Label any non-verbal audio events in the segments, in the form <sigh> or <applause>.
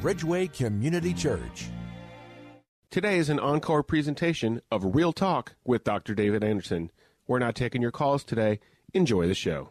Bridgeway Community Church. Today is an encore presentation of Real Talk with Dr. David Anderson. We're not taking your calls today. Enjoy the show.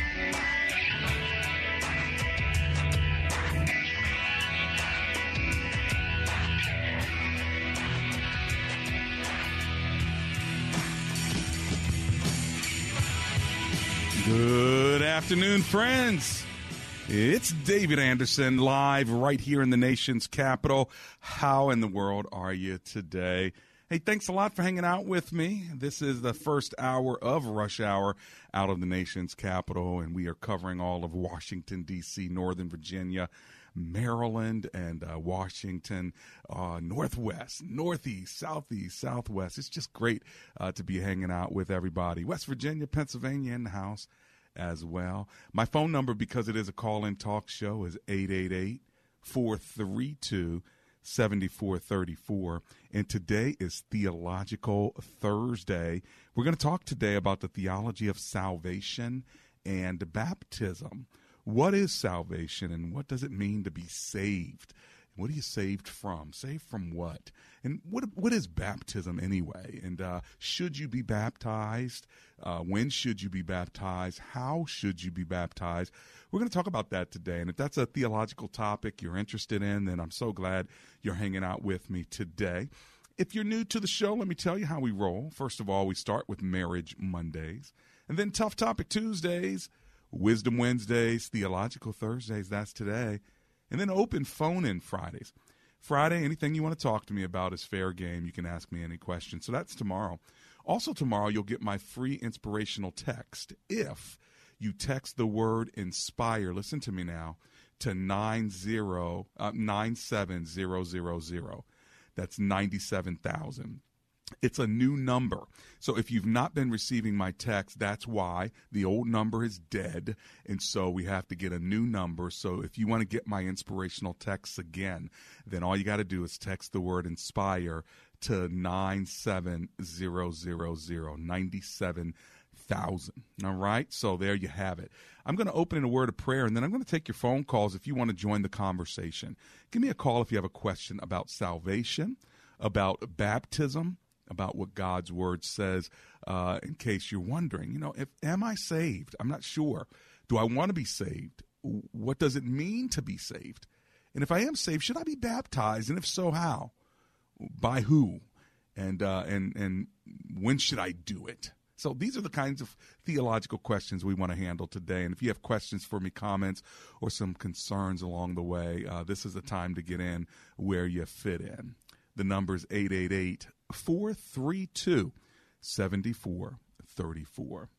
Good afternoon, friends. It's David Anderson live right here in the nation's capital. How in the world are you today? Hey, thanks a lot for hanging out with me. This is the first hour of Rush Hour out of the nation's capital, and we are covering all of Washington, D.C., Northern Virginia, Maryland, and uh, Washington, uh, Northwest, Northeast, Southeast, Southwest. It's just great uh, to be hanging out with everybody. West Virginia, Pennsylvania in the house as well. My phone number, because it is a call in talk show, is 888 432 7434. And today is Theological Thursday. We're going to talk today about the theology of salvation and baptism. What is salvation and what does it mean to be saved? What are you saved from? Saved from what? And what what is baptism anyway? And uh, should you be baptized? Uh, when should you be baptized? How should you be baptized? We're going to talk about that today. And if that's a theological topic you're interested in, then I'm so glad you're hanging out with me today. If you're new to the show, let me tell you how we roll. First of all, we start with Marriage Mondays, and then Tough Topic Tuesdays, Wisdom Wednesdays, Theological Thursdays, that's today, and then Open Phone In Fridays. Friday, anything you want to talk to me about is fair game. You can ask me any questions. So that's tomorrow. Also, tomorrow, you'll get my free inspirational text if you text the word inspire. Listen to me now to 90, uh, 97000. That's 97,000. It's a new number. So if you've not been receiving my text, that's why the old number is dead. And so we have to get a new number. So if you want to get my inspirational texts again, then all you got to do is text the word inspire to 97000. 97,000. All right. So there you have it. I'm going to open in a word of prayer and then I'm going to take your phone calls if you want to join the conversation. Give me a call if you have a question about salvation, about baptism, about what God's word says. Uh, in case you're wondering, you know, if am I saved? I'm not sure. Do I want to be saved? What does it mean to be saved? And if I am saved, should I be baptized? And if so, how? By who? And uh, and and when should I do it? So these are the kinds of theological questions we want to handle today. And if you have questions for me, comments, or some concerns along the way, uh, this is the time to get in where you fit in. The number is 888 432 7434.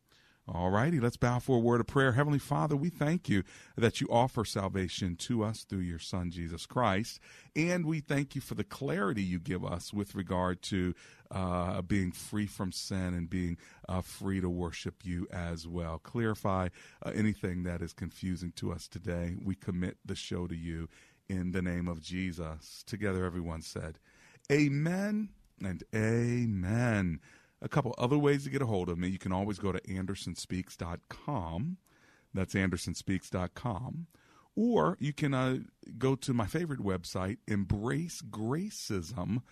All righty, let's bow for a word of prayer. Heavenly Father, we thank you that you offer salvation to us through your Son, Jesus Christ. And we thank you for the clarity you give us with regard to uh, being free from sin and being uh, free to worship you as well. Clarify uh, anything that is confusing to us today. We commit the show to you in the name of Jesus. Together, everyone said, Amen and amen. A couple other ways to get a hold of me. You can always go to andersonspeaks.com. That's andersonspeaks.com. Or you can uh, go to my favorite website, embracegracism.com.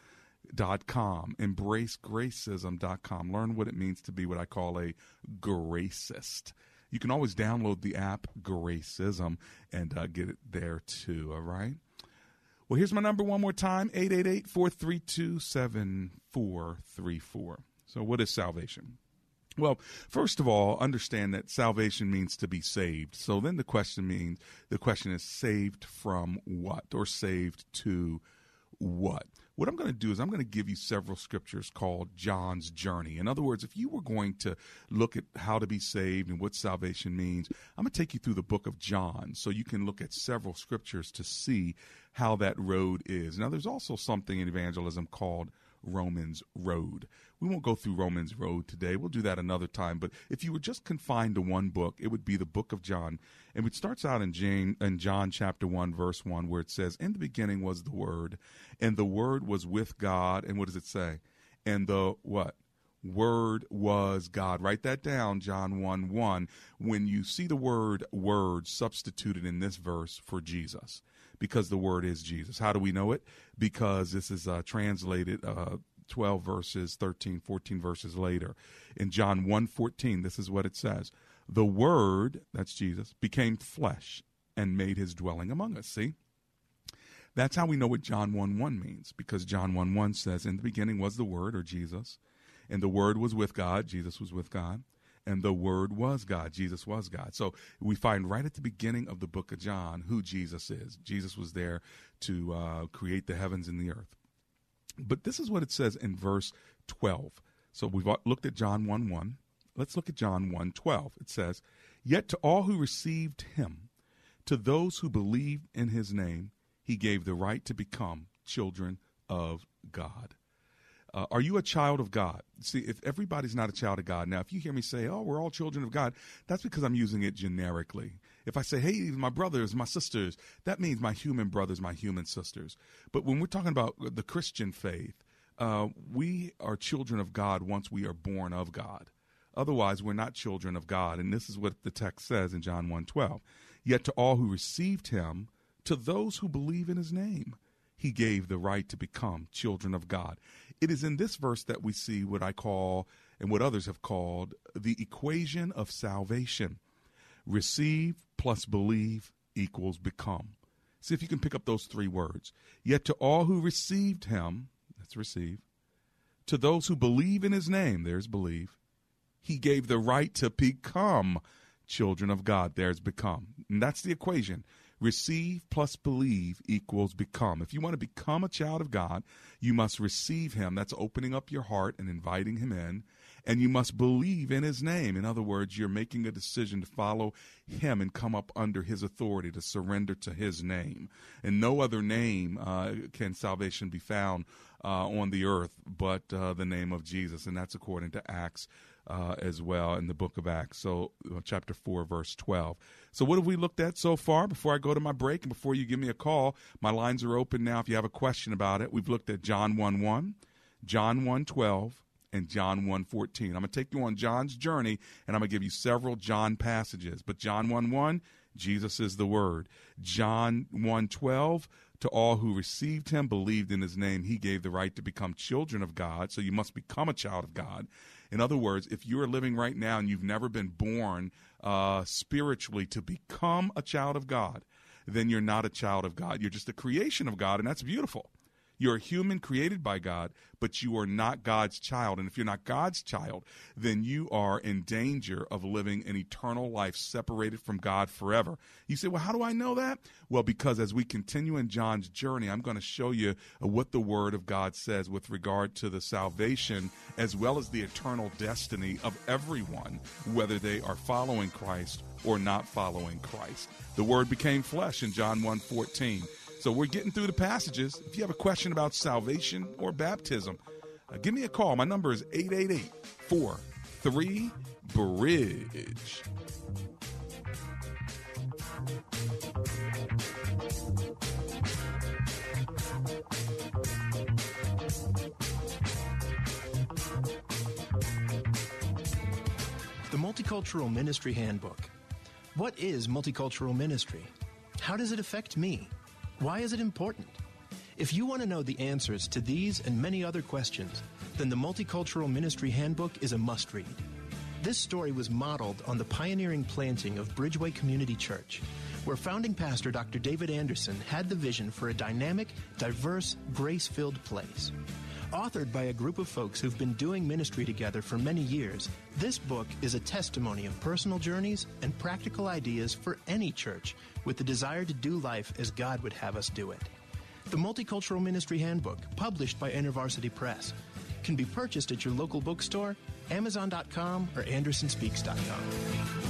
Embracegracism.com. Learn what it means to be what I call a gracist. You can always download the app Gracism and uh, get it there too, all right? Well, here's my number one more time 888 432 7434. So, what is salvation? Well, first of all, understand that salvation means to be saved. So then the question means the question is saved from what or saved to what? What I'm going to do is I'm going to give you several scriptures called John's journey. In other words, if you were going to look at how to be saved and what salvation means, I'm going to take you through the book of John so you can look at several scriptures to see how that road is. Now, there's also something in evangelism called Romans Road. We won't go through Romans Road today. We'll do that another time. But if you were just confined to one book, it would be the book of John. And it starts out in, Jane, in John chapter 1, verse 1, where it says, In the beginning was the Word, and the Word was with God. And what does it say? And the what? Word was God. Write that down, John 1 1. When you see the word word substituted in this verse for Jesus, because the word is Jesus. How do we know it? Because this is uh, translated uh, 12 verses, 13, 14 verses later. In John 1 14, this is what it says The Word, that's Jesus, became flesh and made his dwelling among us. See? That's how we know what John 1 1 means, because John 1 1 says, In the beginning was the Word, or Jesus, and the Word was with God. Jesus was with God. And the Word was God. Jesus was God. So we find right at the beginning of the book of John who Jesus is. Jesus was there to uh, create the heavens and the earth. But this is what it says in verse 12. So we've looked at John 1 1. Let's look at John 1 12. It says, Yet to all who received him, to those who believed in his name, he gave the right to become children of God. Uh, are you a child of God? See, if everybody's not a child of God, now if you hear me say, oh, we're all children of God, that's because I'm using it generically. If I say, hey, my brothers, my sisters, that means my human brothers, my human sisters. But when we're talking about the Christian faith, uh, we are children of God once we are born of God. Otherwise, we're not children of God. And this is what the text says in John 1.12. Yet to all who received him, to those who believe in his name, he gave the right to become children of God. It is in this verse that we see what I call, and what others have called, the equation of salvation. Receive plus believe equals become. See if you can pick up those three words. Yet to all who received him, that's receive, to those who believe in his name, there's believe, he gave the right to become children of God, there's become. And that's the equation. Receive plus believe equals become. If you want to become a child of God, you must receive Him. That's opening up your heart and inviting Him in. And you must believe in His name. In other words, you're making a decision to follow Him and come up under His authority, to surrender to His name. And no other name uh, can salvation be found uh, on the earth but uh, the name of Jesus. And that's according to Acts uh, as well in the book of Acts. So, uh, chapter 4, verse 12. So, what have we looked at so far? Before I go to my break and before you give me a call, my lines are open now if you have a question about it. We've looked at John 1 1, John 1 12, and John 1 14. I'm going to take you on John's journey and I'm going to give you several John passages. But John 1 1, Jesus is the Word. John 1 12, to all who received him, believed in his name, he gave the right to become children of God. So you must become a child of God. In other words, if you are living right now and you've never been born uh, spiritually to become a child of God, then you're not a child of God. You're just a creation of God, and that's beautiful. You're a human created by God, but you are not God's child. And if you're not God's child, then you are in danger of living an eternal life separated from God forever. You say, well, how do I know that? Well, because as we continue in John's journey, I'm going to show you uh, what the Word of God says with regard to the salvation as well as the eternal destiny of everyone, whether they are following Christ or not following Christ. The Word became flesh in John 1 14. So we're getting through the passages. If you have a question about salvation or baptism, uh, give me a call. My number is 888 43 Bridge. The Multicultural Ministry Handbook. What is multicultural ministry? How does it affect me? Why is it important? If you want to know the answers to these and many other questions, then the Multicultural Ministry Handbook is a must read. This story was modeled on the pioneering planting of Bridgeway Community Church, where founding pastor Dr. David Anderson had the vision for a dynamic, diverse, grace filled place. Authored by a group of folks who've been doing ministry together for many years, this book is a testimony of personal journeys and practical ideas for any church with the desire to do life as God would have us do it. The Multicultural Ministry Handbook, published by InterVarsity Press, can be purchased at your local bookstore, Amazon.com, or AndersonSpeaks.com.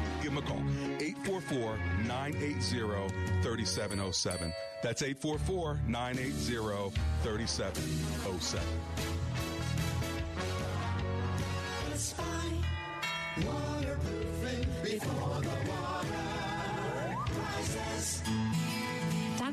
Give them a call. 844 980 3707. That's 844 980 3707.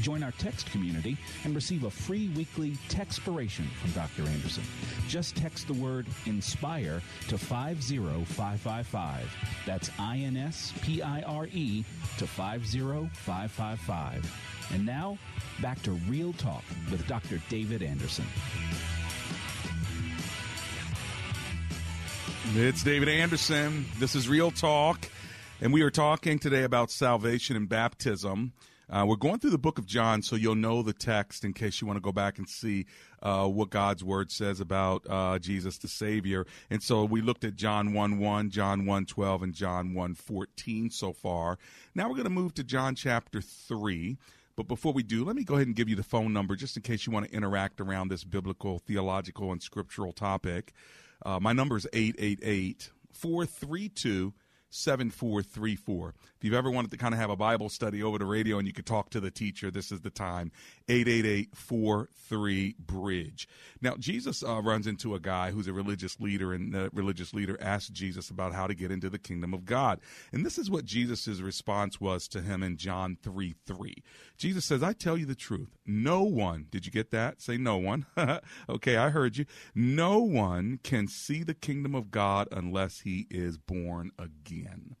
Join our text community and receive a free weekly textpiration from Dr. Anderson. Just text the word INSPIRE to 50555. That's I N S P I R E to 50555. And now, back to Real Talk with Dr. David Anderson. It's David Anderson. This is Real Talk, and we are talking today about salvation and baptism. Uh, we're going through the book of John, so you'll know the text in case you want to go back and see uh, what God's word says about uh, Jesus the Savior. And so we looked at John 1 1, John 1 12, and John 1 14 so far. Now we're going to move to John chapter 3. But before we do, let me go ahead and give you the phone number just in case you want to interact around this biblical, theological, and scriptural topic. Uh, my number is 888 432 7434. If you've ever wanted to kind of have a Bible study over the radio and you could talk to the teacher, this is the time. 888 Bridge. Now, Jesus uh, runs into a guy who's a religious leader, and the religious leader asks Jesus about how to get into the kingdom of God. And this is what Jesus' response was to him in John 3 3. Jesus says, I tell you the truth. No one, did you get that? Say no one. <laughs> okay, I heard you. No one can see the kingdom of God unless he is born again.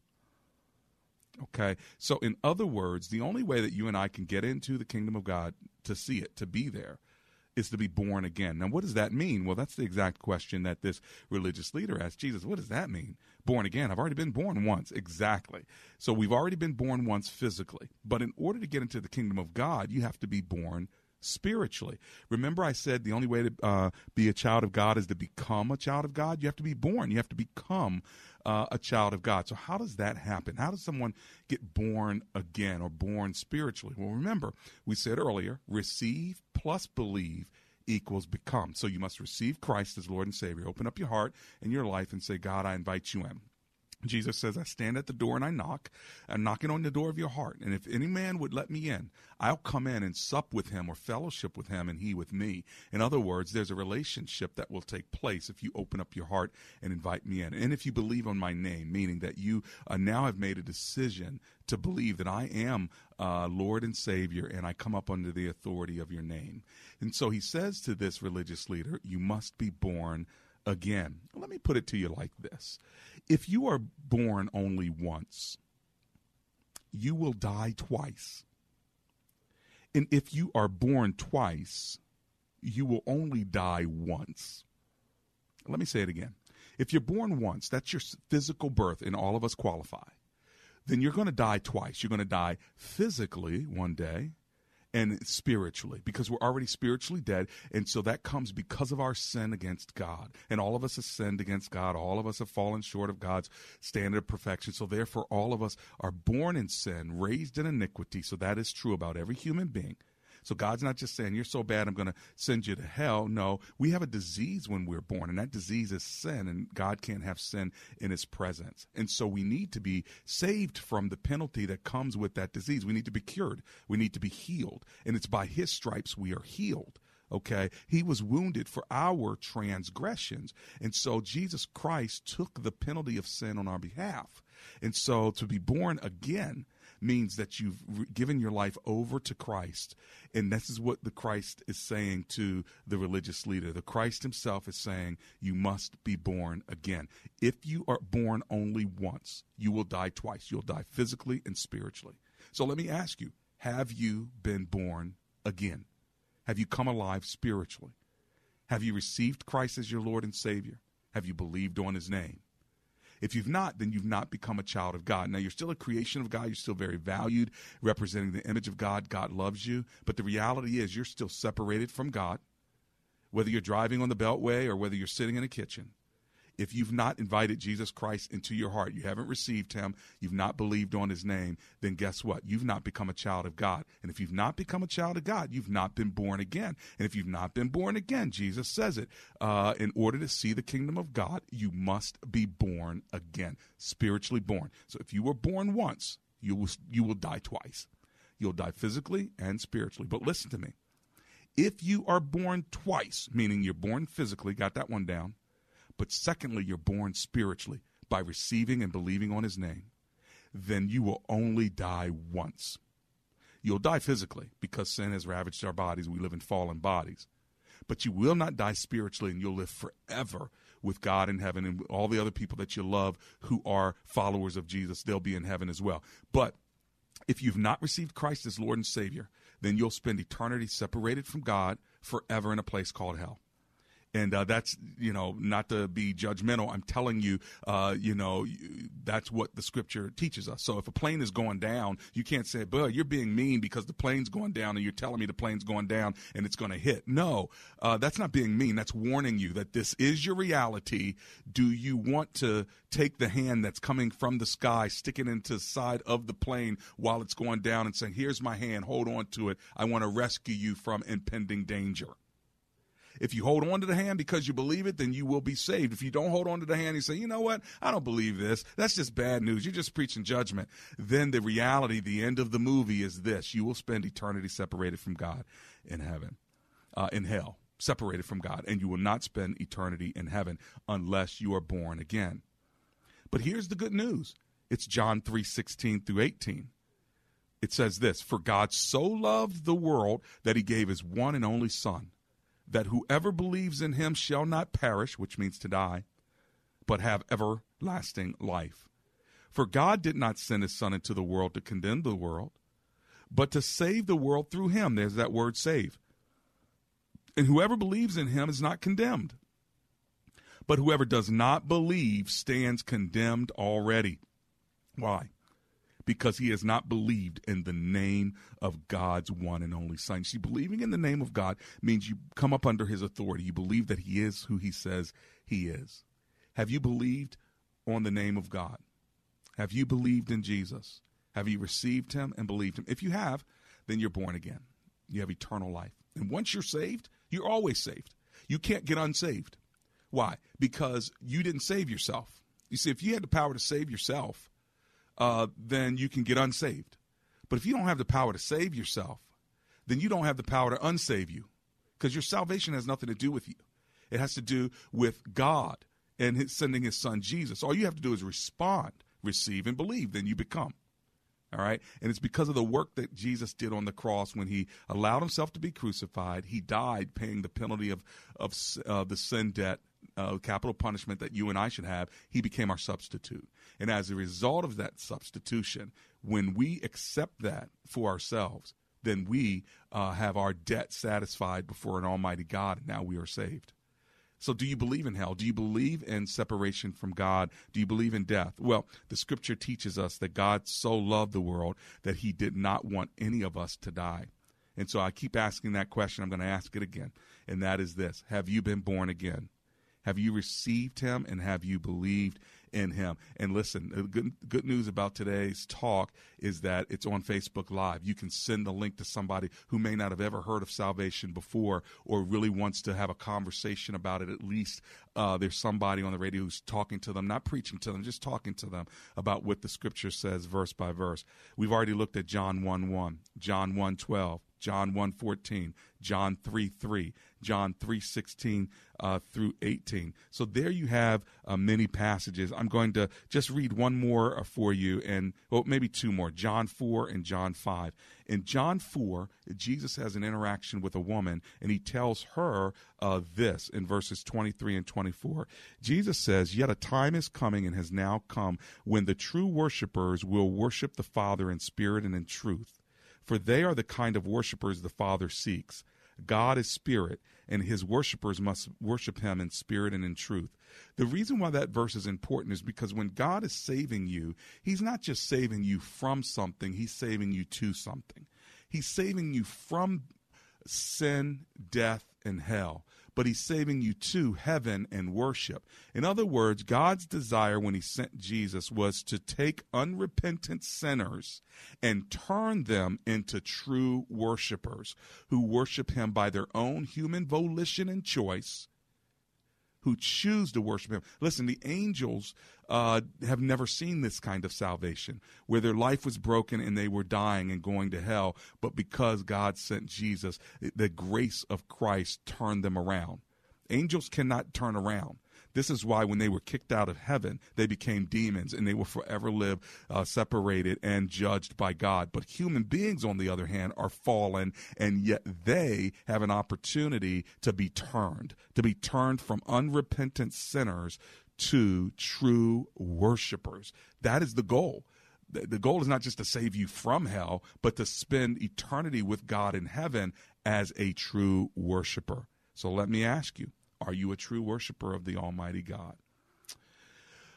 Okay. So, in other words, the only way that you and I can get into the kingdom of God to see it, to be there, is to be born again. Now, what does that mean? Well, that's the exact question that this religious leader asked Jesus. What does that mean? Born again. I've already been born once. Exactly. So, we've already been born once physically. But in order to get into the kingdom of God, you have to be born spiritually. Remember, I said the only way to uh, be a child of God is to become a child of God. You have to be born. You have to become uh, a child of God. So, how does that happen? How does someone get born again or born spiritually? Well, remember, we said earlier receive plus believe equals become. So, you must receive Christ as Lord and Savior. Open up your heart and your life and say, God, I invite you in. Jesus says, I stand at the door and I knock. I'm knocking on the door of your heart. And if any man would let me in, I'll come in and sup with him or fellowship with him and he with me. In other words, there's a relationship that will take place if you open up your heart and invite me in. And if you believe on my name, meaning that you uh, now have made a decision to believe that I am uh, Lord and Savior and I come up under the authority of your name. And so he says to this religious leader, You must be born again. Let me put it to you like this if you are born only once, you will die twice. And if you are born twice, you will only die once. Let me say it again. If you're born once, that's your physical birth, and all of us qualify, then you're going to die twice. You're going to die physically one day, and spiritually because we're already spiritually dead. And so that comes because of our sin against God. And all of us have sinned against God. All of us have fallen short of God's standard of perfection. So therefore, all of us are born in sin, raised in iniquity. So that is true about every human being. So God's not just saying, You're so bad, I'm going to send you to hell. No, we have a disease when we're born, and that disease is sin, and God can't have sin in his presence. And so we need to be saved from the penalty that comes with that disease. We need to be cured, we need to be healed. And it's by his stripes we are healed okay he was wounded for our transgressions and so jesus christ took the penalty of sin on our behalf and so to be born again means that you've given your life over to Christ. And this is what the Christ is saying to the religious leader. The Christ himself is saying, You must be born again. If you are born only once, you will die twice. You'll die physically and spiritually. So let me ask you have you been born again? Have you come alive spiritually? Have you received Christ as your Lord and Savior? Have you believed on his name? If you've not, then you've not become a child of God. Now, you're still a creation of God. You're still very valued, representing the image of God. God loves you. But the reality is, you're still separated from God, whether you're driving on the Beltway or whether you're sitting in a kitchen if you've not invited Jesus Christ into your heart, you haven't received him, you've not believed on his name, then guess what? You've not become a child of God. And if you've not become a child of God, you've not been born again. And if you've not been born again, Jesus says it, uh, in order to see the kingdom of God, you must be born again, spiritually born. So if you were born once, you will, you will die twice. You'll die physically and spiritually. But listen to me. If you are born twice, meaning you're born physically, got that one down, but secondly, you're born spiritually by receiving and believing on his name, then you will only die once. You'll die physically because sin has ravaged our bodies. We live in fallen bodies. But you will not die spiritually and you'll live forever with God in heaven and all the other people that you love who are followers of Jesus. They'll be in heaven as well. But if you've not received Christ as Lord and Savior, then you'll spend eternity separated from God forever in a place called hell and uh, that's you know not to be judgmental i'm telling you uh, you know that's what the scripture teaches us. So if a plane is going down you can't say but you're being mean because the plane's going down and you're telling me the plane's going down and it's going to hit. No uh, that's not being mean. That's warning you that this is your reality. Do you want to take the hand that's coming from the sky stick it into the side of the plane while it's going down and saying here's my hand. Hold on to it. I want to rescue you from impending danger if you hold on to the hand because you believe it, then you will be saved. If you don't hold on to the hand, you say, you know what? I don't believe this. That's just bad news. You're just preaching judgment. Then the reality, the end of the movie is this you will spend eternity separated from God in heaven, uh, in hell, separated from God. And you will not spend eternity in heaven unless you are born again. But here's the good news it's John 3 16 through 18 it says this For God so loved the world that he gave his one and only Son, that whoever believes in him shall not perish, which means to die, but have everlasting life. For God did not send his Son into the world to condemn the world, but to save the world through him. There's that word save. And whoever believes in him is not condemned. But whoever does not believe stands condemned already. Why? Because he has not believed in the name of God's one and only Son. See, believing in the name of God means you come up under his authority. You believe that he is who he says he is. Have you believed on the name of God? Have you believed in Jesus? Have you received him and believed him? If you have, then you're born again. You have eternal life. And once you're saved, you're always saved. You can't get unsaved. Why? Because you didn't save yourself. You see, if you had the power to save yourself, uh, then you can get unsaved. But if you don't have the power to save yourself, then you don't have the power to unsave you because your salvation has nothing to do with you. It has to do with God and his, sending his son Jesus. All you have to do is respond, receive, and believe. Then you become. All right. And it's because of the work that Jesus did on the cross when he allowed himself to be crucified. He died paying the penalty of, of uh, the sin debt, uh, capital punishment that you and I should have. He became our substitute. And as a result of that substitution, when we accept that for ourselves, then we uh, have our debt satisfied before an almighty God, and now we are saved. So, do you believe in hell? Do you believe in separation from God? Do you believe in death? Well, the scripture teaches us that God so loved the world that he did not want any of us to die. And so I keep asking that question. I'm going to ask it again. And that is this Have you been born again? Have you received him and have you believed in him. And listen, the good, good news about today's talk is that it's on Facebook Live. You can send the link to somebody who may not have ever heard of salvation before or really wants to have a conversation about it. At least uh, there's somebody on the radio who's talking to them, not preaching to them, just talking to them about what the scripture says verse by verse. We've already looked at John 1 1, John 1 12, John 1 14, John 3 3, John 3 16 uh, through 18. So there you have uh, many passages. I'm going to just read one more uh, for you, and well, maybe two more John 4 and John 5. In John 4, Jesus has an interaction with a woman, and he tells her uh, this in verses 23 and 24. Jesus says, Yet a time is coming and has now come when the true worshipers will worship the Father in spirit and in truth for they are the kind of worshippers the Father seeks. God is spirit, and his worshippers must worship him in spirit and in truth. The reason why that verse is important is because when God is saving you, he's not just saving you from something, he's saving you to something. He's saving you from sin, death, and hell but he's saving you to heaven and worship. In other words, God's desire when he sent Jesus was to take unrepentant sinners and turn them into true worshipers who worship him by their own human volition and choice who choose to worship him. Listen, the angels uh, have never seen this kind of salvation where their life was broken and they were dying and going to hell, but because God sent Jesus, the grace of Christ turned them around. Angels cannot turn around. This is why when they were kicked out of heaven, they became demons and they will forever live uh, separated and judged by God. But human beings, on the other hand, are fallen and yet they have an opportunity to be turned, to be turned from unrepentant sinners to true worshipers. That is the goal the goal is not just to save you from hell, but to spend eternity with God in heaven as a true worshiper. So let me ask you are you a true worshiper of the Almighty God?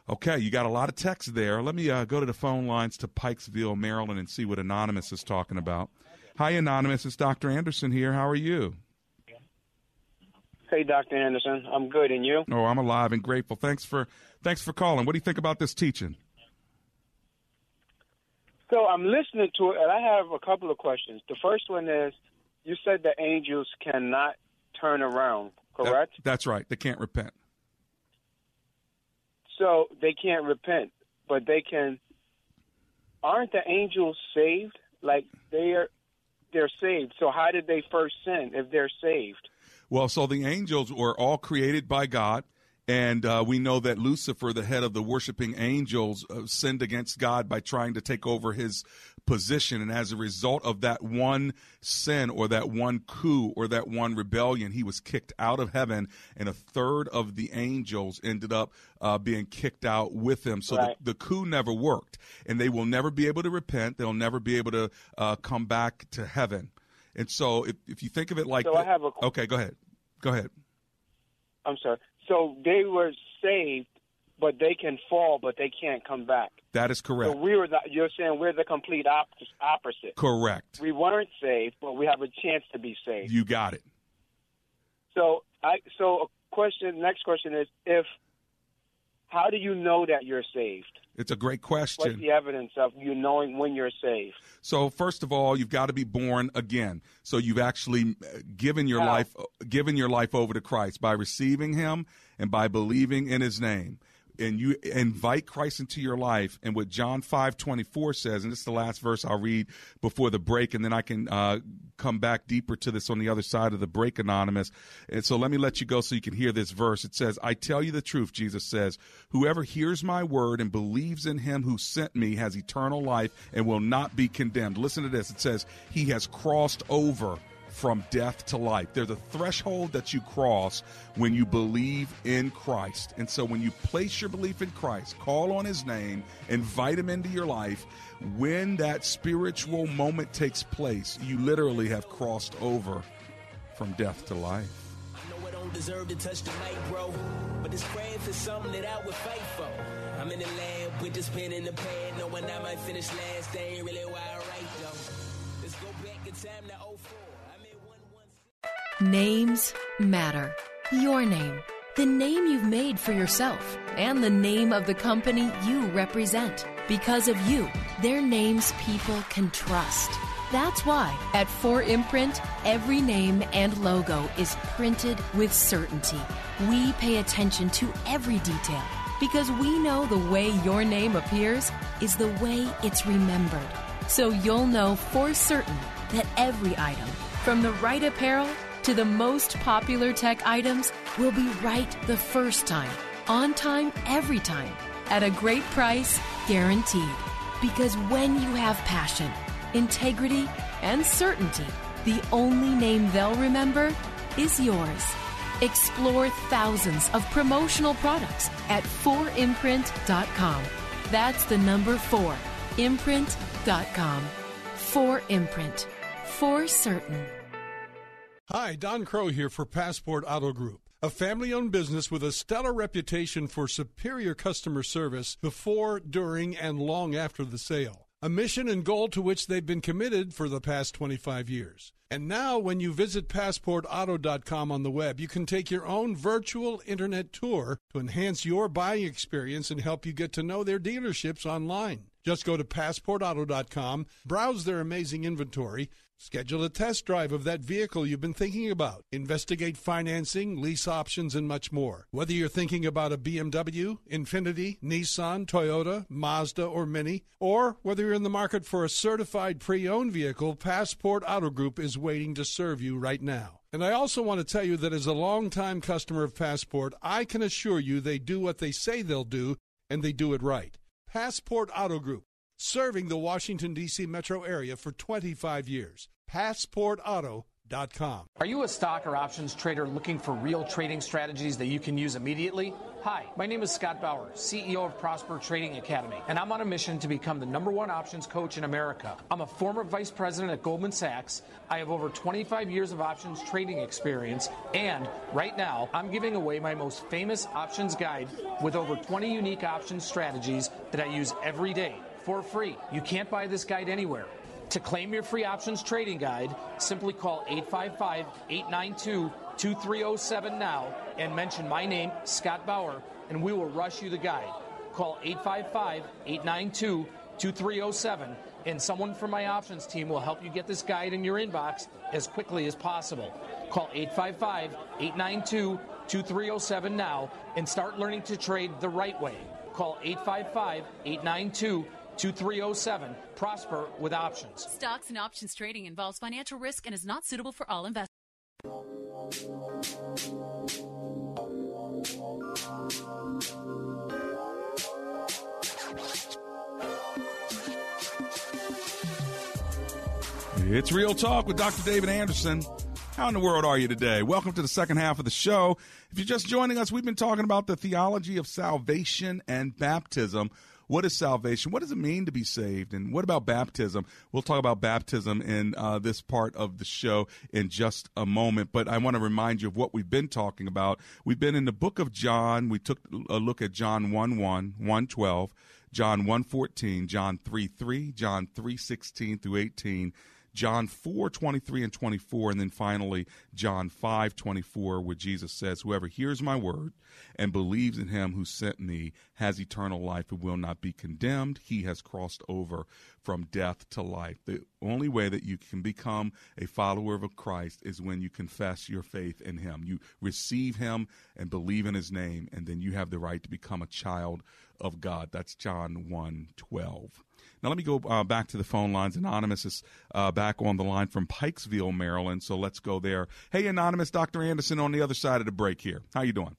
Okay, you got a lot of text there. Let me uh, go to the phone lines to Pikesville, Maryland, and see what Anonymous is talking about. Hi, Anonymous. It's Dr. Anderson here. How are you? Hey, Dr. Anderson. I'm good, and you? Oh, I'm alive and grateful. Thanks for thanks for calling. What do you think about this teaching? So I'm listening to it, and I have a couple of questions. The first one is, you said that angels cannot turn around correct? That, that's right. They can't repent. So they can't repent, but they can. Aren't the angels saved? Like they're they're saved. So how did they first sin if they're saved? Well, so the angels were all created by God. And uh, we know that Lucifer, the head of the worshiping angels, uh, sinned against God by trying to take over his position. And as a result of that one sin or that one coup or that one rebellion, he was kicked out of heaven, and a third of the angels ended up uh, being kicked out with him. So right. the, the, coup never worked, and they will never be able to repent. They'll never be able to uh, come back to heaven. And so, if, if you think of it like, so the, I have a okay, go ahead, go ahead. I'm sorry. So they were saved but they can fall, but they can't come back. That is correct. So we were the, you're saying we're the complete op- opposite. Correct. We weren't saved, but we have a chance to be saved. You got it. So I so a question. Next question is if how do you know that you're saved? It's a great question. What's the evidence of you knowing when you're saved? So first of all, you've got to be born again. So you've actually uh, given your How? life given your life over to Christ by receiving him and by believing in his name. And you invite Christ into your life, and what John five twenty four says, and this is the last verse I'll read before the break, and then I can uh, come back deeper to this on the other side of the break, anonymous. And so let me let you go so you can hear this verse. It says, "I tell you the truth," Jesus says, "whoever hears my word and believes in Him who sent me has eternal life and will not be condemned." Listen to this. It says, "He has crossed over." From death to life. There's a threshold that you cross when you believe in Christ. And so when you place your belief in Christ, call on his name, invite him into your life, when that spiritual moment takes place, you literally have crossed over from death to life. I know I don't deserve to touch the mic, bro. But this craft is something that I would fight for. I'm in the lab with this pen in the pad, knowing I might finish last. They really why I Names matter. Your name, the name you've made for yourself, and the name of the company you represent. Because of you, their names people can trust. That's why at 4imprint, every name and logo is printed with certainty. We pay attention to every detail because we know the way your name appears is the way it's remembered. So you'll know for certain that every item, from the right apparel to the most popular tech items, will be right the first time, on time, every time, at a great price, guaranteed. Because when you have passion, integrity, and certainty, the only name they'll remember is yours. Explore thousands of promotional products at 4imprint.com. That's the number 4, imprint.com. 4imprint. For certain. Hi, Don Crow here for Passport Auto Group, a family owned business with a stellar reputation for superior customer service before, during, and long after the sale. A mission and goal to which they've been committed for the past 25 years. And now, when you visit PassportAuto.com on the web, you can take your own virtual internet tour to enhance your buying experience and help you get to know their dealerships online. Just go to PassportAuto.com, browse their amazing inventory, Schedule a test drive of that vehicle you've been thinking about. Investigate financing, lease options, and much more. Whether you're thinking about a BMW, Infiniti, Nissan, Toyota, Mazda, or Mini, or whether you're in the market for a certified pre owned vehicle, Passport Auto Group is waiting to serve you right now. And I also want to tell you that as a longtime customer of Passport, I can assure you they do what they say they'll do, and they do it right. Passport Auto Group serving the Washington, D.C. metro area for 25 years. PassportAuto.com. Are you a stock or options trader looking for real trading strategies that you can use immediately? Hi, my name is Scott Bauer, CEO of Prosper Trading Academy, and I'm on a mission to become the number one options coach in America. I'm a former vice president at Goldman Sachs. I have over 25 years of options trading experience, and right now, I'm giving away my most famous options guide with over 20 unique options strategies that I use every day for free. You can't buy this guide anywhere. To claim your free options trading guide, simply call 855 892 2307 now and mention my name, Scott Bauer, and we will rush you the guide. Call 855 892 2307 and someone from my options team will help you get this guide in your inbox as quickly as possible. Call 855 892 2307 now and start learning to trade the right way. Call 855 892 2307. Prosper with options. Stocks and options trading involves financial risk and is not suitable for all investors. It's Real Talk with Dr. David Anderson. How in the world are you today? Welcome to the second half of the show. If you're just joining us, we've been talking about the theology of salvation and baptism. What is salvation? What does it mean to be saved? And what about baptism? We'll talk about baptism in uh, this part of the show in just a moment. But I want to remind you of what we've been talking about. We've been in the book of John. We took a look at John 1 1, 1 12, John 1 14, John 3 3, John 3 16 through 18. John 4, 23 and 24, and then finally John 5, 24, where Jesus says, Whoever hears my word and believes in him who sent me has eternal life and will not be condemned. He has crossed over from death to life. The only way that you can become a follower of Christ is when you confess your faith in him. You receive him and believe in his name, and then you have the right to become a child of God. That's John 1 12. Now, let me go uh, back to the phone lines. Anonymous is uh, back on the line from Pikesville, Maryland. So let's go there. Hey, Anonymous, Dr. Anderson on the other side of the break here. How you doing?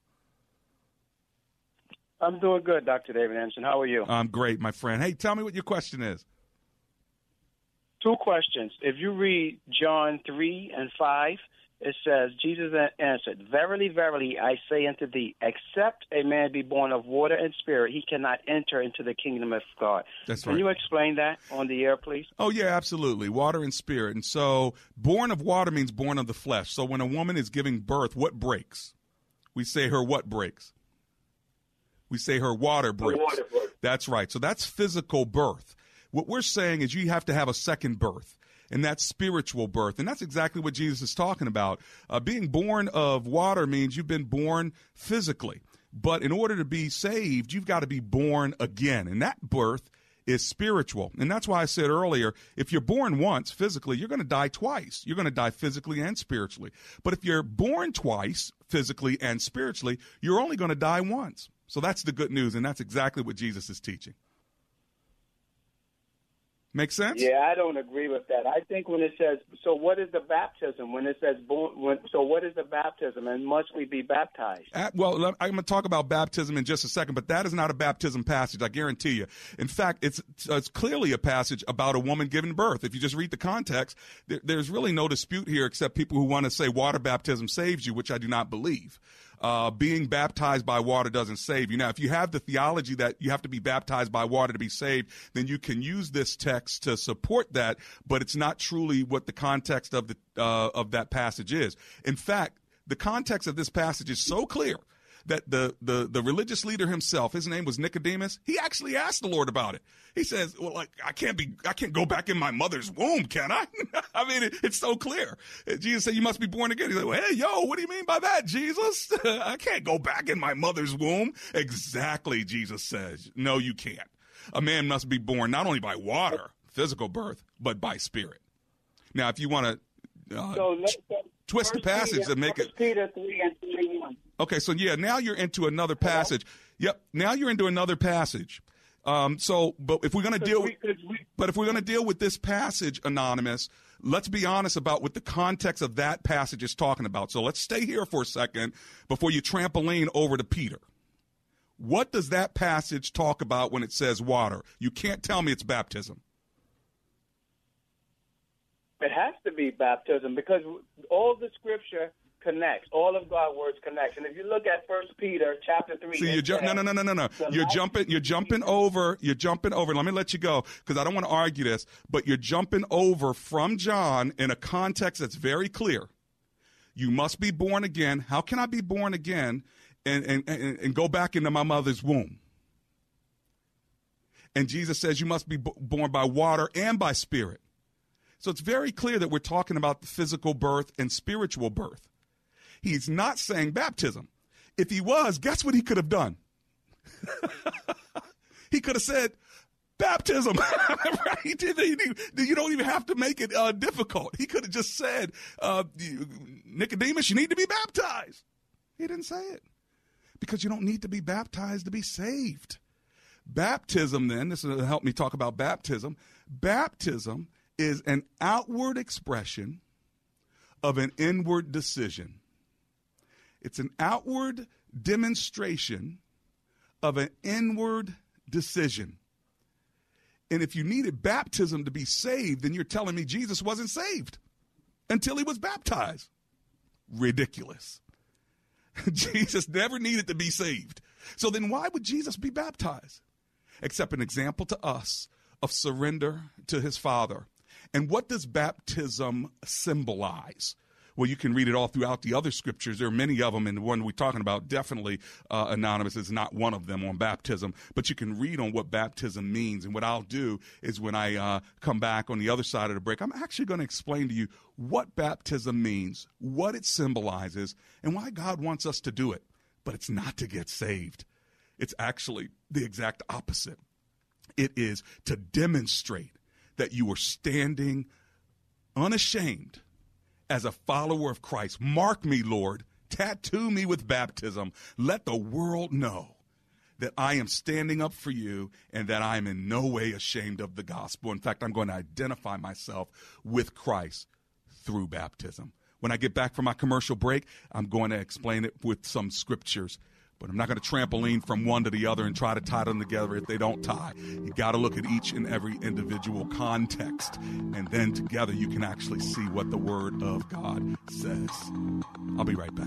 I'm doing good, Dr. David Anderson. How are you? I'm great, my friend. Hey, tell me what your question is. Two questions. If you read John 3 and 5, it says, Jesus answered, Verily, verily, I say unto thee, except a man be born of water and spirit, he cannot enter into the kingdom of God. That's right. Can right. you explain that on the air, please? Oh, yeah, absolutely. Water and spirit. And so, born of water means born of the flesh. So, when a woman is giving birth, what breaks? We say her what breaks? We say her water breaks. water breaks. That's right. So, that's physical birth. What we're saying is you have to have a second birth and that's spiritual birth. And that's exactly what Jesus is talking about. Uh, being born of water means you've been born physically. But in order to be saved, you've got to be born again. And that birth is spiritual. And that's why I said earlier if you're born once physically, you're going to die twice. You're going to die physically and spiritually. But if you're born twice, physically and spiritually, you're only going to die once. So that's the good news. And that's exactly what Jesus is teaching. Make sense? Yeah, I don't agree with that. I think when it says, so what is the baptism? When it says, when, so what is the baptism? And must we be baptized? At, well, I'm going to talk about baptism in just a second, but that is not a baptism passage. I guarantee you. In fact, it's it's clearly a passage about a woman giving birth. If you just read the context, there, there's really no dispute here, except people who want to say water baptism saves you, which I do not believe. Uh, being baptized by water doesn't save you. Now, if you have the theology that you have to be baptized by water to be saved, then you can use this text to support that, but it's not truly what the context of the uh, of that passage is. In fact, the context of this passage is so clear that the, the, the religious leader himself, his name was Nicodemus, he actually asked the Lord about it. He says, well, like, I can't be, I can't go back in my mother's womb, can I? <laughs> I mean, it, it's so clear. Jesus said, you must be born again. He's like, well, hey, yo, what do you mean by that, Jesus? <laughs> I can't go back in my mother's womb. Exactly, Jesus says. No, you can't. A man must be born not only by water, physical birth, but by spirit. Now, if you want to, uh, So, let- twist the passage Peter- to make it Peter 3 and 3 1. Okay, so yeah, now you're into another passage. Yep, now you're into another passage. Um, so, but if we're going to deal with, but if we're going to deal with this passage, anonymous, let's be honest about what the context of that passage is talking about. So let's stay here for a second before you trampoline over to Peter. What does that passage talk about when it says water? You can't tell me it's baptism. It has to be baptism because all the scripture connects. All of God's words connects. And if you look at First Peter chapter three, See, you're ju- no, no, no, no, no, no. You're life- jumping. You're jumping over. You're jumping over. Let me let you go because I don't want to argue this. But you're jumping over from John in a context that's very clear. You must be born again. How can I be born again and and, and, and go back into my mother's womb? And Jesus says you must be b- born by water and by spirit. So it's very clear that we're talking about the physical birth and spiritual birth. He's not saying baptism. If he was, guess what he could have done? <laughs> he could have said baptism. <laughs> right? You don't even have to make it uh, difficult. He could have just said, uh, Nicodemus, you need to be baptized. He didn't say it because you don't need to be baptized to be saved. Baptism, then, this will help me talk about baptism. Baptism is an outward expression of an inward decision. It's an outward demonstration of an inward decision. And if you needed baptism to be saved, then you're telling me Jesus wasn't saved until he was baptized. Ridiculous. <laughs> Jesus never needed to be saved. So then why would Jesus be baptized? Except an example to us of surrender to his Father. And what does baptism symbolize? Well, you can read it all throughout the other scriptures. There are many of them, and the one we're talking about, definitely uh, anonymous, is not one of them on baptism. But you can read on what baptism means. And what I'll do is when I uh, come back on the other side of the break, I'm actually going to explain to you what baptism means, what it symbolizes, and why God wants us to do it. But it's not to get saved. It's actually the exact opposite. It is to demonstrate that you are standing unashamed as a follower of Christ. Mark me, Lord. Tattoo me with baptism. Let the world know that I am standing up for you and that I am in no way ashamed of the gospel. In fact, I'm going to identify myself with Christ through baptism. When I get back from my commercial break, I'm going to explain it with some scriptures but I'm not going to trampoline from one to the other and try to tie them together if they don't tie. You got to look at each and every individual context, and then together you can actually see what the Word of God says. I'll be right back.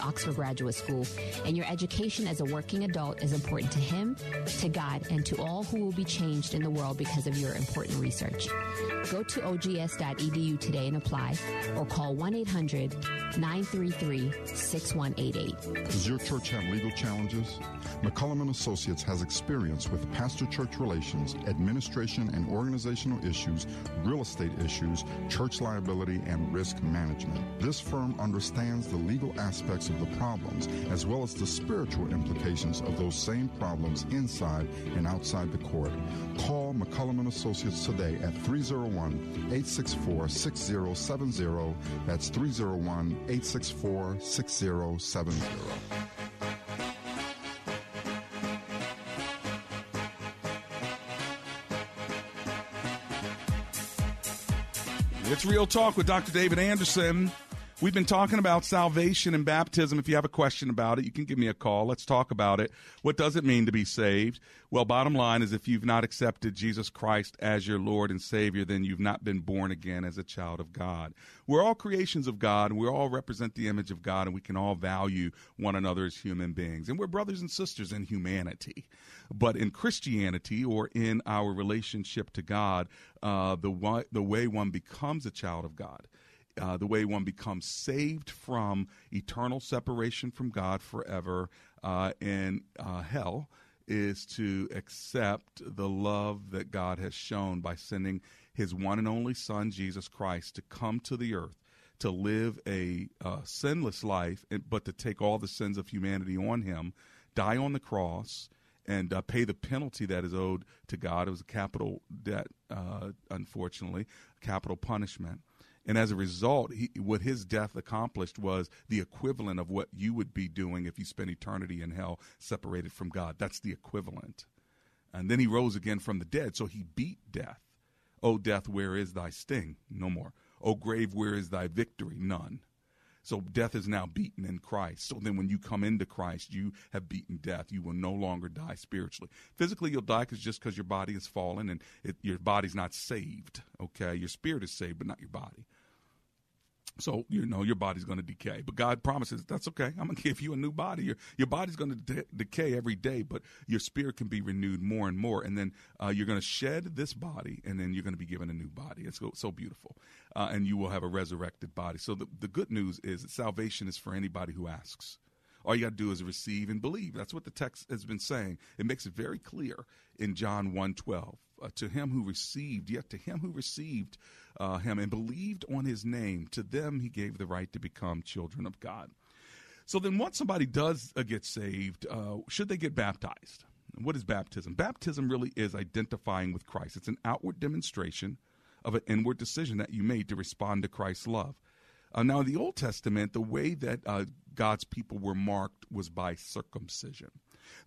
Oxford Graduate School, and your education as a working adult is important to him, to God, and to all who will be changed in the world because of your important research. Go to ogs.edu today and apply, or call 1 800 933 6188. Does your church have legal challenges? McCullum and Associates has experience with pastor-church relations, administration and organizational issues, real estate issues, church liability, and risk management. This firm understands the legal aspects of the problems as well as the spiritual implications of those same problems inside and outside the court. Call McCullum Associates today at 301-864-6070. That's 301-864-6070. It's Real Talk with Dr. David Anderson. We've been talking about salvation and baptism. If you have a question about it, you can give me a call. Let's talk about it. What does it mean to be saved? Well, bottom line is if you've not accepted Jesus Christ as your Lord and Savior, then you've not been born again as a child of God. We're all creations of God, and we all represent the image of God, and we can all value one another as human beings. And we're brothers and sisters in humanity. But in Christianity or in our relationship to God, uh, the, the way one becomes a child of God uh, the way one becomes saved from eternal separation from God forever uh, in uh, hell is to accept the love that God has shown by sending his one and only Son, Jesus Christ, to come to the earth to live a uh, sinless life, but to take all the sins of humanity on him, die on the cross, and uh, pay the penalty that is owed to God. It was a capital debt, uh, unfortunately, capital punishment. And as a result, he, what his death accomplished was the equivalent of what you would be doing if you spent eternity in hell separated from God. That's the equivalent. And then he rose again from the dead, so he beat death. O death, where is thy sting? No more. O grave, where is thy victory? None. So death is now beaten in Christ. So then when you come into Christ, you have beaten death. You will no longer die spiritually. Physically, you'll die cause just because your body is fallen and it, your body's not saved. Okay. Your spirit is saved, but not your body. So you know your body's going to decay, but God promises that's okay. I'm going <laughs> to give you a new body. Your your body's going to de- decay every day, but your spirit can be renewed more and more. And then uh, you're going to shed this body, and then you're going to be given a new body. It's so, so beautiful, uh, and you will have a resurrected body. So the the good news is that salvation is for anybody who asks. All you got to do is receive and believe. That's what the text has been saying. It makes it very clear in John 1.12. Uh, to him who received, yet to him who received uh, him and believed on his name, to them he gave the right to become children of God. So then, once somebody does uh, get saved, uh, should they get baptized? What is baptism? Baptism really is identifying with Christ. It's an outward demonstration of an inward decision that you made to respond to Christ's love. Uh, now, in the Old Testament, the way that uh, God's people were marked was by circumcision.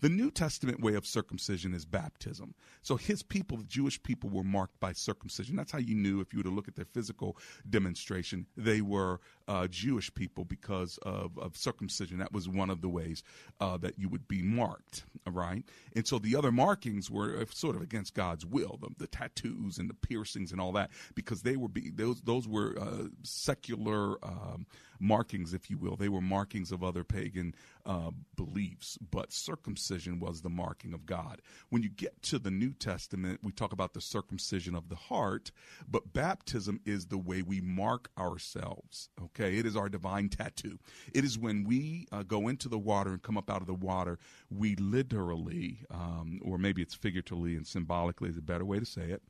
The New Testament way of circumcision is baptism. So his people, the Jewish people, were marked by circumcision. That's how you knew, if you were to look at their physical demonstration, they were uh, Jewish people because of, of, circumcision. That was one of the ways uh, that you would be marked, right? And so the other markings were uh, sort of against God's will, the, the tattoos and the piercings and all that, because they were be, those those were uh, secular um, markings, if you will. They were markings of other pagan uh, beliefs, but circumcision was the marking of God. When you get to the New Testament, we talk about the circumcision of the heart, but baptism is the way we mark ourselves. Okay, it is our divine tattoo. It is when we uh, go into the water and come up out of the water, we literally, um, or maybe it's figuratively and symbolically is a better way to say it,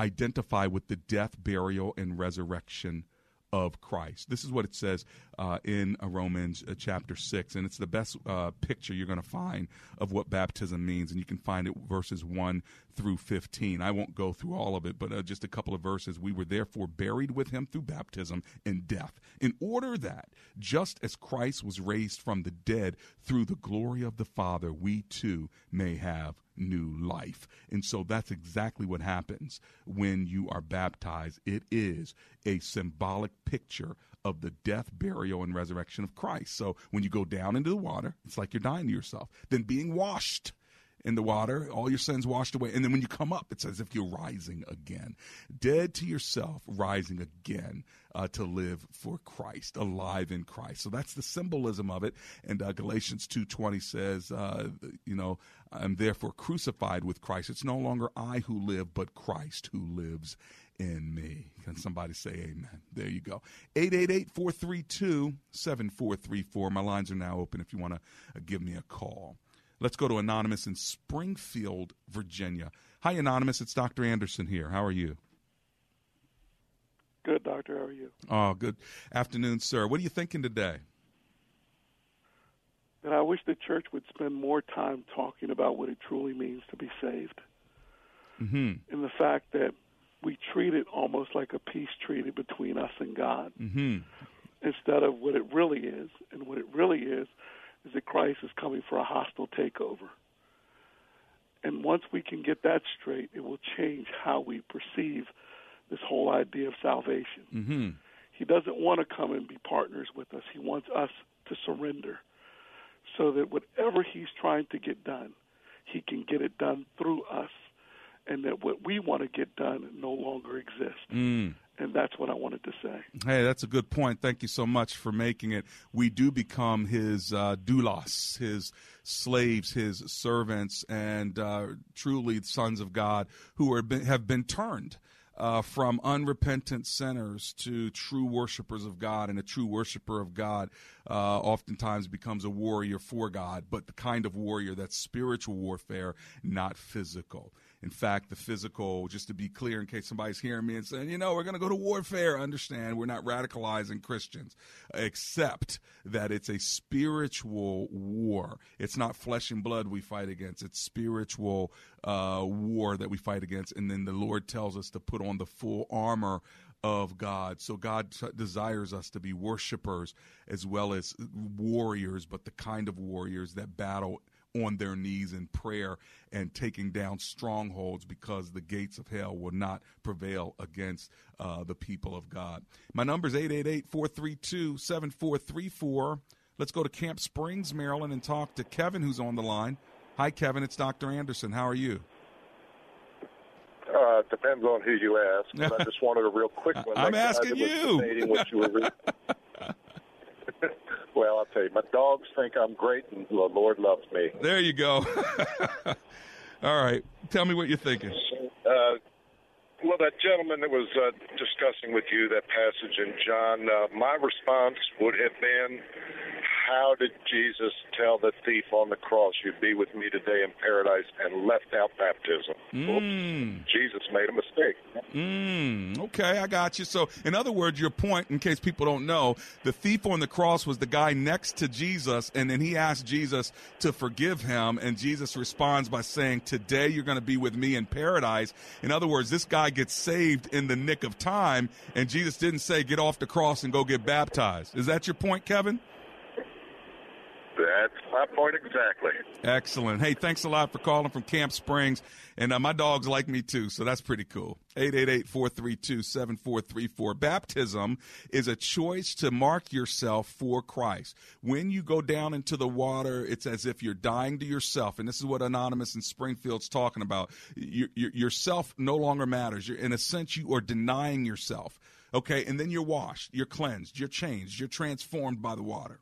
identify with the death, burial, and resurrection of Christ. This is what it says uh, in uh, Romans uh, chapter 6, and it's the best uh, picture you're going to find of what baptism means, and you can find it verses 1 through 15. I won't go through all of it, but uh, just a couple of verses. We were therefore buried with him through baptism in death, in order that, just as Christ was raised from the dead through the glory of the Father, we too may have new life. And so that's exactly what happens when you are baptized. It is a symbolic picture of the death, burial, and resurrection of Christ. So when you go down into the water, it's like you're dying to yourself. Then being washed in the water, all your sins washed away. And then when you come up, it's as if you're rising again. Dead to yourself, rising again uh, to live for Christ, alive in Christ. So that's the symbolism of it. And uh, Galatians 2.20 says, uh, you know, I'm therefore crucified with Christ. It's no longer I who live, but Christ who lives in me. Can somebody say amen? There you go. 888-432-7434. My lines are now open if you want to uh, give me a call. Let's go to Anonymous in Springfield, Virginia. Hi, Anonymous. It's Dr. Anderson here. How are you? Good, Doctor. How are you? Oh, good afternoon, sir. What are you thinking today? That I wish the church would spend more time talking about what it truly means to be saved. Mm-hmm. And the fact that we treat it almost like a peace treaty between us and God mm-hmm. instead of what it really is. And what it really is is that Christ is coming for a hostile takeover. And once we can get that straight, it will change how we perceive this whole idea of salvation. Mm-hmm. He doesn't want to come and be partners with us. He wants us to surrender so that whatever he's trying to get done, he can get it done through us, and that what we want to get done no longer exists. Mm. And that's what I wanted to say. Hey, that's a good point. Thank you so much for making it. We do become his uh, doulos, his slaves, his servants, and uh, truly sons of God who are been, have been turned uh, from unrepentant sinners to true worshipers of God. And a true worshiper of God uh, oftentimes becomes a warrior for God, but the kind of warrior that's spiritual warfare, not physical. In fact, the physical, just to be clear, in case somebody's hearing me and saying, you know, we're going to go to warfare, understand we're not radicalizing Christians, except that it's a spiritual war. It's not flesh and blood we fight against, it's spiritual uh, war that we fight against. And then the Lord tells us to put on the full armor of God. So God t- desires us to be worshipers as well as warriors, but the kind of warriors that battle on their knees in prayer and taking down strongholds because the gates of hell will not prevail against uh, the people of God. My number is 888 432 7434. Let's go to Camp Springs, Maryland, and talk to Kevin, who's on the line. Hi, Kevin. It's Dr. Anderson. How are you? Uh, depends on who you ask. But I just wanted a real quick <laughs> one. I'm guy asking you. what you were. <laughs> well, I'll tell you, my dogs think I'm great, and the Lord loves me. There you go. <laughs> All right. Tell me what you're thinking. Uh, well, that gentleman that was uh, discussing with you that passage in John, uh, my response would have been, how did Jesus tell the thief on the cross, "You'd be with me today in paradise," and left out baptism? Mm. Oops, Jesus made a mistake. Mm, okay, I got you. So, in other words, your point, in case people don't know, the thief on the cross was the guy next to Jesus, and then he asked Jesus to forgive him, and Jesus responds by saying, Today you're going to be with me in paradise. In other words, this guy gets saved in the nick of time, and Jesus didn't say, Get off the cross and go get baptized. Is that your point, Kevin? That's my point exactly. Excellent. Hey, thanks a lot for calling from Camp Springs. And uh, my dogs like me too, so that's pretty cool. 888-432-7434. Baptism is a choice to mark yourself for Christ. When you go down into the water, it's as if you're dying to yourself. And this is what Anonymous in Springfield's talking about. Your, your, yourself no longer matters. You're, in a sense, you are denying yourself. Okay, and then you're washed, you're cleansed, you're changed, you're transformed by the water.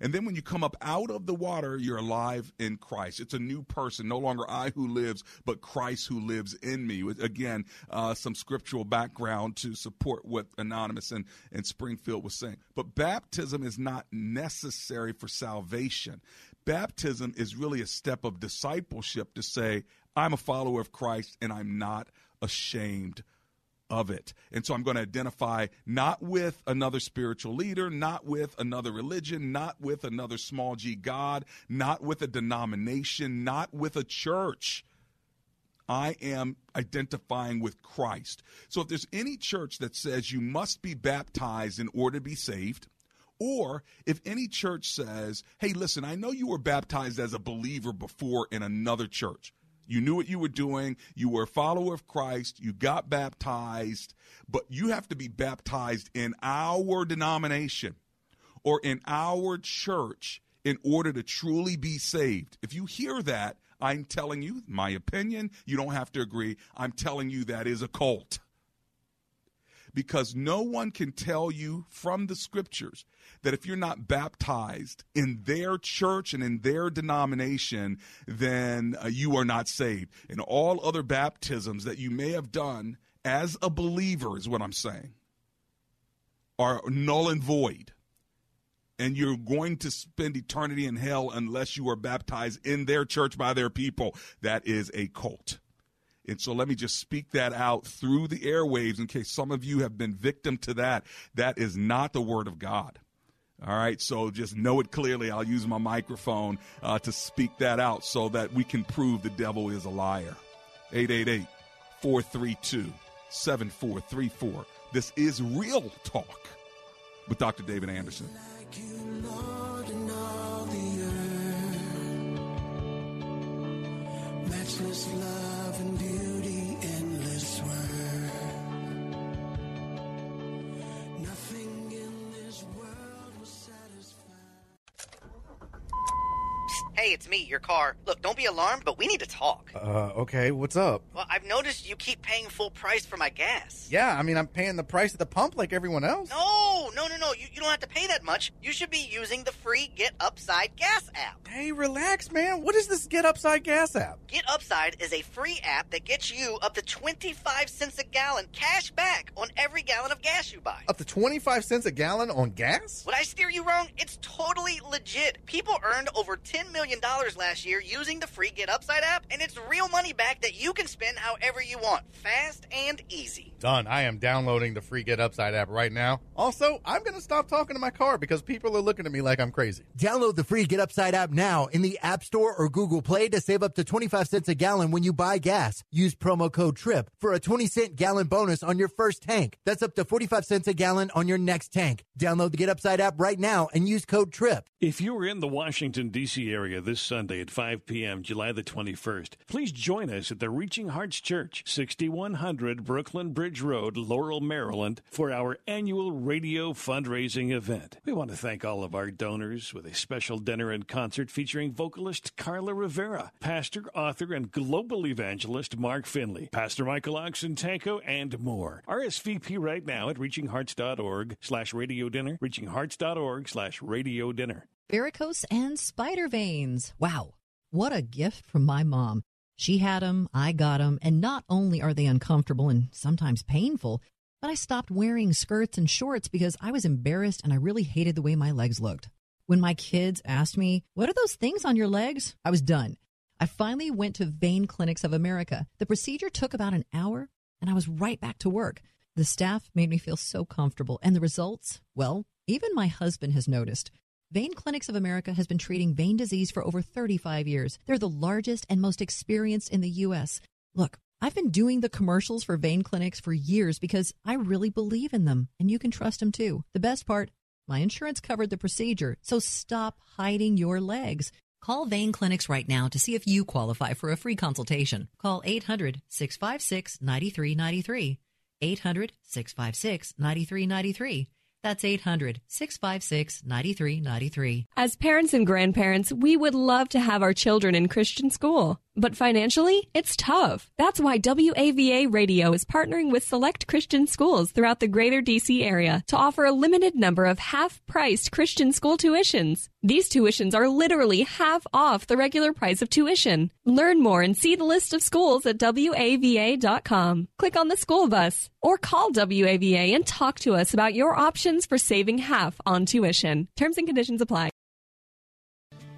And then when you come up out of the water, you're alive in Christ. It's a new person, no longer I who lives, but Christ who lives in me. Again, uh, some scriptural background to support what Anonymous and, and Springfield was saying. But baptism is not necessary for salvation. Baptism is really a step of discipleship to say, I'm a follower of Christ and I'm not ashamed of it. And so I'm going to identify not with another spiritual leader, not with another religion, not with another small g God, not with a denomination, not with a church. I am identifying with Christ. So if there's any church that says you must be baptized in order to be saved, or if any church says, hey, listen, I know you were baptized as a believer before in another church. You knew what you were doing. You were a follower of Christ. You got baptized, but you have to be baptized in our denomination or in our church in order to truly be saved. If you hear that, I'm telling you, my opinion, you don't have to agree. I'm telling you that is a cult. Because no one can tell you from the scriptures that if you're not baptized in their church and in their denomination, then uh, you are not saved. And all other baptisms that you may have done as a believer, is what I'm saying, are null and void. And you're going to spend eternity in hell unless you are baptized in their church by their people. That is a cult. And so let me just speak that out through the airwaves in case some of you have been victim to that. That is not the word of God. All right, so just know it clearly. I'll use my microphone uh, to speak that out so that we can prove the devil is a liar. 888 432 7434. This is Real Talk with Dr. David Anderson. Matchless love and beauty, Hey, it's me, your car. Look, don't be alarmed, but we need to talk. Uh, okay, what's up? Well, I've noticed you keep paying full price for my gas. Yeah, I mean, I'm paying the price at the pump like everyone else. No, no, no, no. You, you don't have to pay that much. You should be using the free Get Upside Gas app. Hey, relax, man. What is this Get Upside Gas app? Get Upside is a free app that gets you up to 25 cents a gallon cash back on every gallon of gas you buy. Up to 25 cents a gallon on gas? Would I steer you wrong? It's totally legit. People earned over $10 million last year using the free Get Upside app, and it's real money back that you can spend however you want, fast and easy. Done. I am downloading the free Get Upside app right now. Also, I'm going to stop talking to my car because people are looking at me like I'm crazy. Download the free Get Upside app now in the App Store or Google Play to save up to 25 cents a gallon when you buy gas. Use promo code TRIP for a 20 cent gallon bonus on your first tank. That's up to 45 cents a gallon on your next tank. Download the Get Upside app right now and use code TRIP. If you are in the Washington, D.C. area this Sunday at 5 p.m., July the 21st, please join us at the Reaching Hearts Church, 6100 Brooklyn Bridge. Road, Laurel, Maryland, for our annual radio fundraising event. We want to thank all of our donors with a special dinner and concert featuring vocalist Carla Rivera, pastor, author, and global evangelist Mark Finley, Pastor Michael Oxentenko, and more. RSVP right now at reachinghearts.org slash radio dinner, reachinghearts.org slash radio dinner. varicose and spider veins. Wow, what a gift from my mom. She had them, I got them, and not only are they uncomfortable and sometimes painful, but I stopped wearing skirts and shorts because I was embarrassed and I really hated the way my legs looked. When my kids asked me, What are those things on your legs? I was done. I finally went to Vein Clinics of America. The procedure took about an hour, and I was right back to work. The staff made me feel so comfortable, and the results, well, even my husband has noticed. Vein Clinics of America has been treating vein disease for over 35 years. They're the largest and most experienced in the U.S. Look, I've been doing the commercials for vein clinics for years because I really believe in them, and you can trust them too. The best part, my insurance covered the procedure, so stop hiding your legs. Call Vein Clinics right now to see if you qualify for a free consultation. Call 800 656 9393. 800 656 9393. That's 800 656 9393. As parents and grandparents, we would love to have our children in Christian school. But financially, it's tough. That's why WAVA Radio is partnering with select Christian schools throughout the greater DC area to offer a limited number of half priced Christian school tuitions. These tuitions are literally half off the regular price of tuition. Learn more and see the list of schools at WAVA.com. Click on the school bus or call WAVA and talk to us about your options for saving half on tuition. Terms and conditions apply.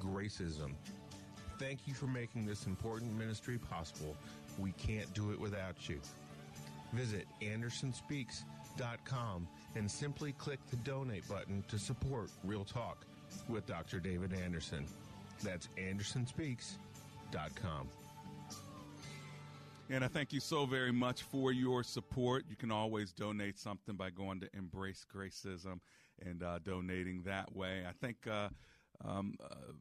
Gracism. Thank you for making this important ministry possible. We can't do it without you. Visit AndersonSpeaks.com and simply click the donate button to support Real Talk with Dr. David Anderson. That's AndersonSpeaks.com. And I thank you so very much for your support. You can always donate something by going to Embrace Gracism and uh, donating that way. I think uh, um, uh,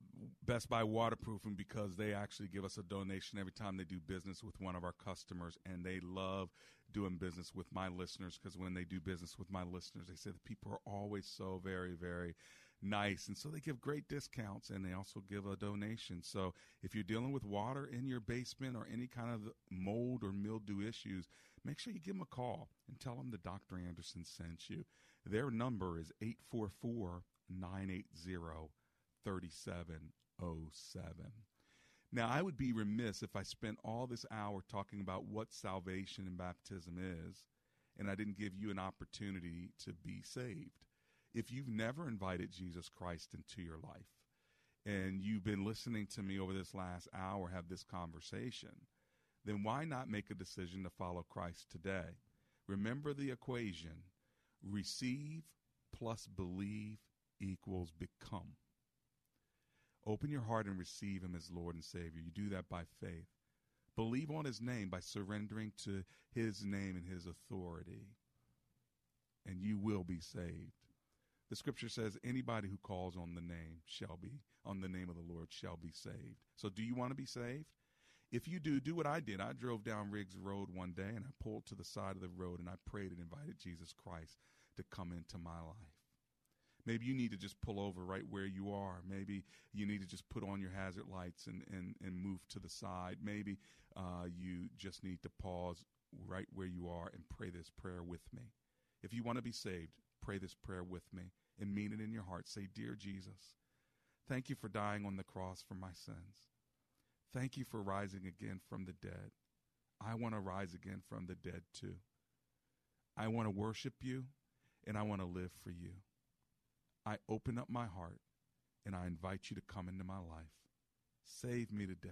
Best Buy Waterproofing because they actually give us a donation every time they do business with one of our customers, and they love doing business with my listeners because when they do business with my listeners, they say the people are always so very, very nice. And so they give great discounts and they also give a donation. So if you're dealing with water in your basement or any kind of mold or mildew issues, make sure you give them a call and tell them that Dr. Anderson sent you. Their number is 844 980 3707. Now, I would be remiss if I spent all this hour talking about what salvation and baptism is, and I didn't give you an opportunity to be saved. If you've never invited Jesus Christ into your life, and you've been listening to me over this last hour have this conversation, then why not make a decision to follow Christ today? Remember the equation receive plus believe equals become. Open your heart and receive Him as Lord and Savior. You do that by faith. Believe on His name by surrendering to His name and His authority, and you will be saved. The scripture says, anybody who calls on the name shall be, on the name of the Lord shall be saved. So, do you want to be saved? If you do, do what I did. I drove down Riggs Road one day and I pulled to the side of the road and I prayed and invited Jesus Christ to come into my life. Maybe you need to just pull over right where you are. Maybe you need to just put on your hazard lights and, and, and move to the side. Maybe uh, you just need to pause right where you are and pray this prayer with me. If you want to be saved, pray this prayer with me and mean it in your heart. Say, Dear Jesus, thank you for dying on the cross for my sins. Thank you for rising again from the dead. I want to rise again from the dead too. I want to worship you and I want to live for you. I open up my heart and I invite you to come into my life. Save me today.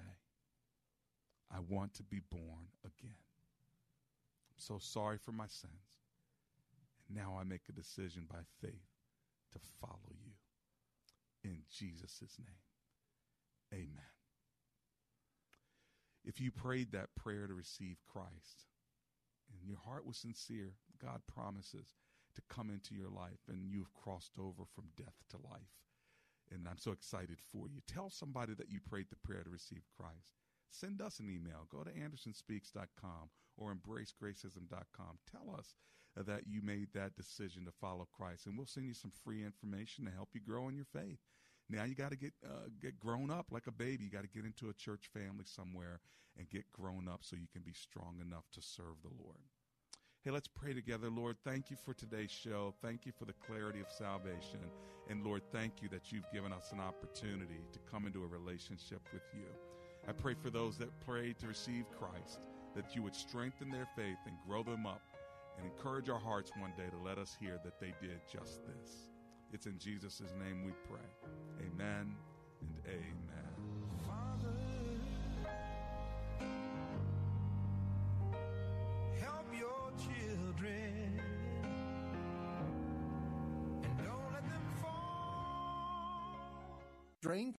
I want to be born again. I'm so sorry for my sins. And now I make a decision by faith to follow you. In Jesus' name, amen. If you prayed that prayer to receive Christ and your heart was sincere, God promises to come into your life and you've crossed over from death to life. And I'm so excited for you. Tell somebody that you prayed the prayer to receive Christ. Send us an email. Go to andersonspeaks.com or embracegracism.com. Tell us that you made that decision to follow Christ, and we'll send you some free information to help you grow in your faith. Now you got to get uh, get grown up like a baby. You got to get into a church family somewhere and get grown up so you can be strong enough to serve the Lord. Hey, let's pray together. Lord, thank you for today's show. Thank you for the clarity of salvation. And Lord, thank you that you've given us an opportunity to come into a relationship with you. I pray for those that prayed to receive Christ, that you would strengthen their faith and grow them up and encourage our hearts one day to let us hear that they did just this. It's in Jesus' name we pray. Amen and amen. And